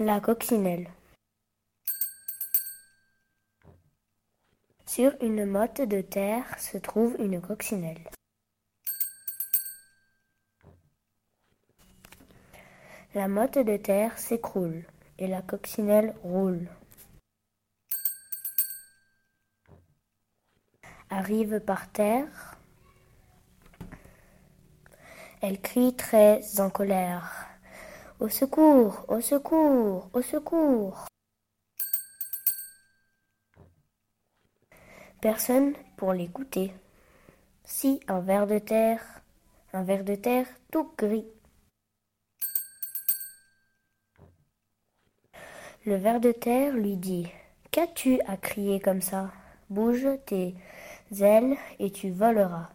La coccinelle. Sur une motte de terre se trouve une coccinelle. La motte de terre s'écroule et la coccinelle roule. Arrive par terre. Elle crie très en colère. Au secours, au secours, au secours. Personne pour l'écouter. Si un ver de terre, un ver de terre tout gris. Le ver de terre lui dit Qu'as-tu à crier comme ça? Bouge tes ailes et tu voleras.